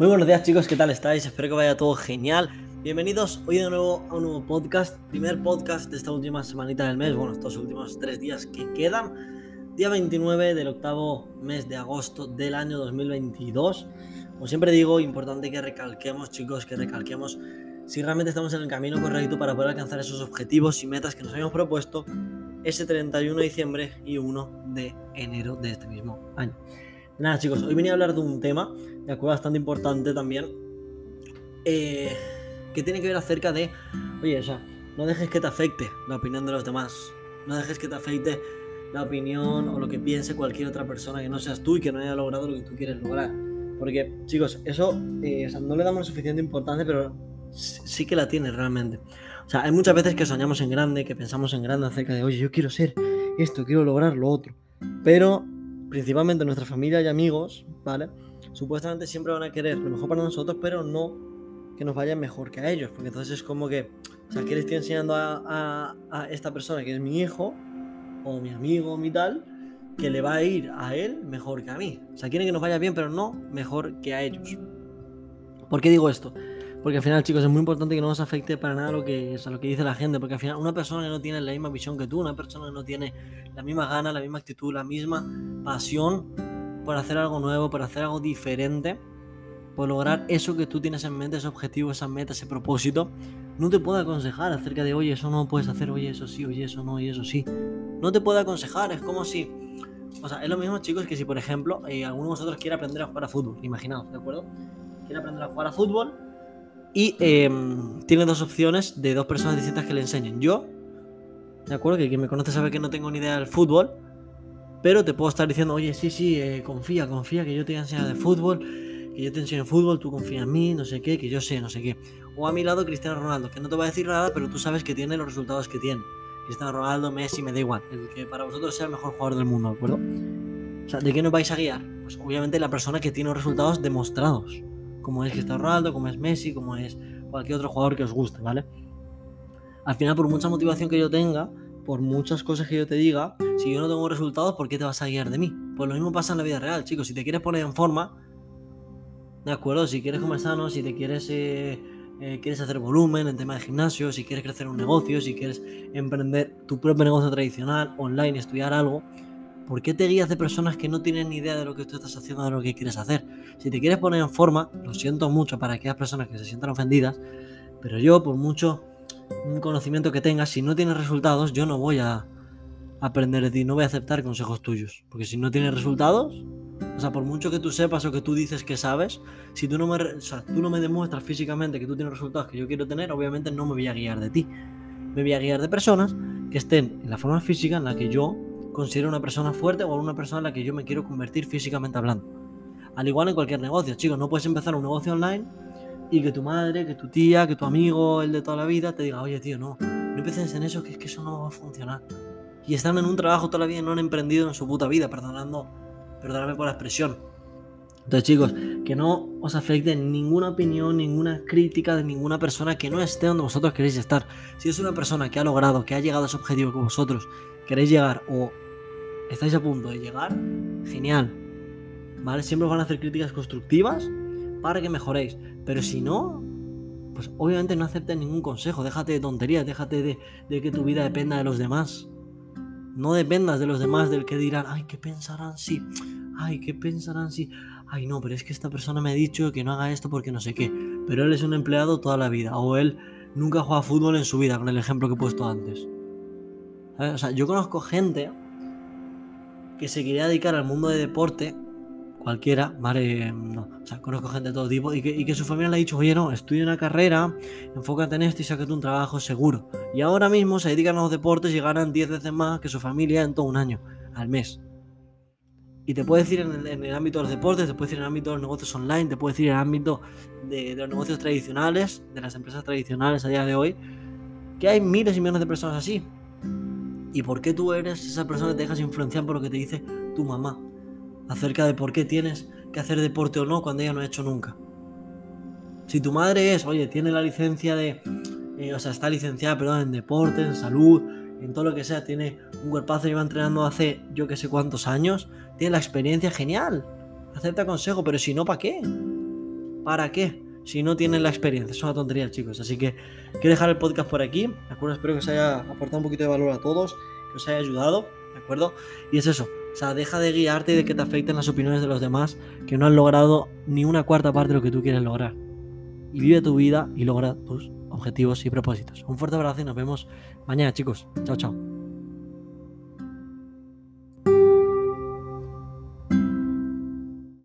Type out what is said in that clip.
Muy buenos días chicos, ¿qué tal estáis? Espero que vaya todo genial. Bienvenidos hoy de nuevo a un nuevo podcast, primer podcast de esta última semanita del mes, bueno, estos últimos tres días que quedan, día 29 del octavo mes de agosto del año 2022. Como siempre digo, importante que recalquemos chicos, que recalquemos si realmente estamos en el camino correcto para poder alcanzar esos objetivos y metas que nos habíamos propuesto ese 31 de diciembre y 1 de enero de este mismo año. Nada chicos, hoy venía a hablar de un tema, de acuerdo, bastante importante también, eh, que tiene que ver acerca de, oye, o sea, no dejes que te afecte la opinión de los demás, no dejes que te afecte la opinión o lo que piense cualquier otra persona que no seas tú y que no haya logrado lo que tú quieres lograr. Porque, chicos, eso eh, o sea, no le damos suficiente importancia, pero sí que la tiene realmente. O sea, hay muchas veces que soñamos en grande, que pensamos en grande acerca de, oye, yo quiero ser esto, quiero lograr lo otro. Pero principalmente nuestra familia y amigos, ¿vale? Supuestamente siempre van a querer lo mejor para nosotros, pero no que nos vaya mejor que a ellos, porque entonces es como que, o sea, ¿qué le estoy enseñando a, esta persona que es mi hijo, o mi amigo, o mi tal, que le va a ir a él mejor que a mí? O sea, quieren que nos vaya bien, pero no mejor que a ellos. ¿Por qué digo esto? Porque al final, chicos, es muy importante que no nos afecte para nada lo que, es, lo que dice la gente. Porque al final, una persona que no tiene la misma visión que tú, una persona que no tiene la misma gana, la misma actitud, la misma pasión por hacer algo nuevo, por hacer algo diferente, por lograr eso que tú tienes en mente, ese objetivo, esa meta, ese propósito, no te puede aconsejar acerca de, oye, eso no puedes hacer, oye, eso sí, oye, eso no, y eso sí. No te puede aconsejar, es como si. O sea, es lo mismo, chicos, que si, por ejemplo, eh, alguno de vosotros quiere aprender a jugar a fútbol, imaginaos, ¿de acuerdo? Quiere aprender a jugar a fútbol y em, tiene dos opciones de dos personas distintas que le enseñen. Yo, de acuerdo, que quien me conoce sabe que no tengo ni idea del fútbol, pero te puedo estar diciendo, oye, sí, sí, eh, confía, confía, que yo te voy a enseñar de fútbol, que yo te enseño fútbol, tú confía en mí, no sé qué, que yo sé, no sé qué. O a mi lado Cristiano Ronaldo, que no te va a decir nada, pero tú sabes que tiene los resultados que tiene. Cristiano Ronaldo, Messi, me da igual. El que para vosotros sea el mejor jugador del mundo, ¿de acuerdo? O sea, ¿de qué nos vais a guiar? Pues obviamente la persona que tiene los resultados demostrados como es Cristiano Ronaldo, como es Messi, como es cualquier otro jugador que os guste, ¿vale? Al final, por mucha motivación que yo tenga, por muchas cosas que yo te diga, si yo no tengo resultados, ¿por qué te vas a guiar de mí? Pues lo mismo pasa en la vida real, chicos. Si te quieres poner en forma, ¿de acuerdo? Si quieres comer sano, si te quieres, eh, eh, quieres hacer volumen en tema de gimnasio, si quieres crecer un negocio, si quieres emprender tu propio negocio tradicional, online, estudiar algo, ¿Por qué te guías de personas que no tienen ni idea de lo que tú estás haciendo, de lo que quieres hacer? Si te quieres poner en forma, lo siento mucho para aquellas personas que se sientan ofendidas, pero yo, por mucho conocimiento que tengas, si no tienes resultados, yo no voy a aprender de ti, no voy a aceptar consejos tuyos. Porque si no tienes resultados, o sea, por mucho que tú sepas o que tú dices que sabes, si tú no me, tú no me demuestras físicamente que tú tienes resultados que yo quiero tener, obviamente no me voy a guiar de ti. Me voy a guiar de personas que estén en la forma física en la que yo considero una persona fuerte o una persona en la que yo me quiero convertir físicamente hablando. Al igual en cualquier negocio, chicos, no puedes empezar un negocio online y que tu madre, que tu tía, que tu amigo, el de toda la vida, te diga, oye tío, no, no empieces en eso, que es que eso no va a funcionar. Y están en un trabajo toda la vida y no han emprendido en su puta vida, perdonando, perdóname por la expresión. Entonces, chicos, que no os afecte ninguna opinión, ninguna crítica de ninguna persona que no esté donde vosotros queréis estar. Si es una persona que ha logrado, que ha llegado a ese objetivo que vosotros queréis llegar o estáis a punto de llegar, genial. ¿Vale? Siempre os van a hacer críticas constructivas para que mejoréis. Pero si no, pues obviamente no aceptes ningún consejo. Déjate de tonterías, déjate de, de, que tu vida dependa de los demás. No dependas de los demás, del que dirán, ay, ¿qué pensarán si? Ay, ¿qué pensarán si? Ay, no, pero es que esta persona me ha dicho que no haga esto porque no sé qué. Pero él es un empleado toda la vida. O él nunca juega fútbol en su vida, con el ejemplo que he puesto antes. O sea, yo conozco gente que se quería dedicar al mundo de deporte, cualquiera, ¿vale? No, o sea, conozco gente de todo tipo y que, su familia le ha dicho, oye, no, estudia una carrera, enfócate en esto y sácate un trabajo seguro. Y ahora mismo se dedican a los deportes y ganan 10 veces más que su familia en todo un año, al mes. Y te puedo decir en el, ámbito de los deportes, te puedo decir en el ámbito de los negocios online, te puedo decir en el ámbito de, de los negocios tradicionales, de las empresas tradicionales a día de hoy, que hay miles y millones de personas así. ¿Y por qué tú eres esa persona que te dejas influenciar por lo que te dice tu mamá? Acerca de por qué tienes que hacer deporte o no cuando ella no ha hecho nunca. Si tu madre es, oye, tiene la licencia de. Eh, o sea, está licenciada, perdón, en deporte, en salud, en todo lo que sea, tiene un cuerpazo va entrenando hace yo que sé cuántos años, tiene la experiencia genial. Acepta consejo, pero si no, ¿para qué? ¿Para qué? Si no tienen la experiencia, es una tontería, chicos. Así que quiero dejar el podcast por aquí. ¿De acuerdo? Espero que os haya aportado un poquito de valor a todos, que os haya ayudado, ¿de acuerdo? Y es eso. O sea, deja de guiarte y de que te afecten las opiniones de los demás que no han logrado ni una cuarta parte de lo que tú quieres lograr. Y vive tu vida y logra tus objetivos y propósitos. Un fuerte abrazo y nos vemos mañana, chicos. Chao, chao.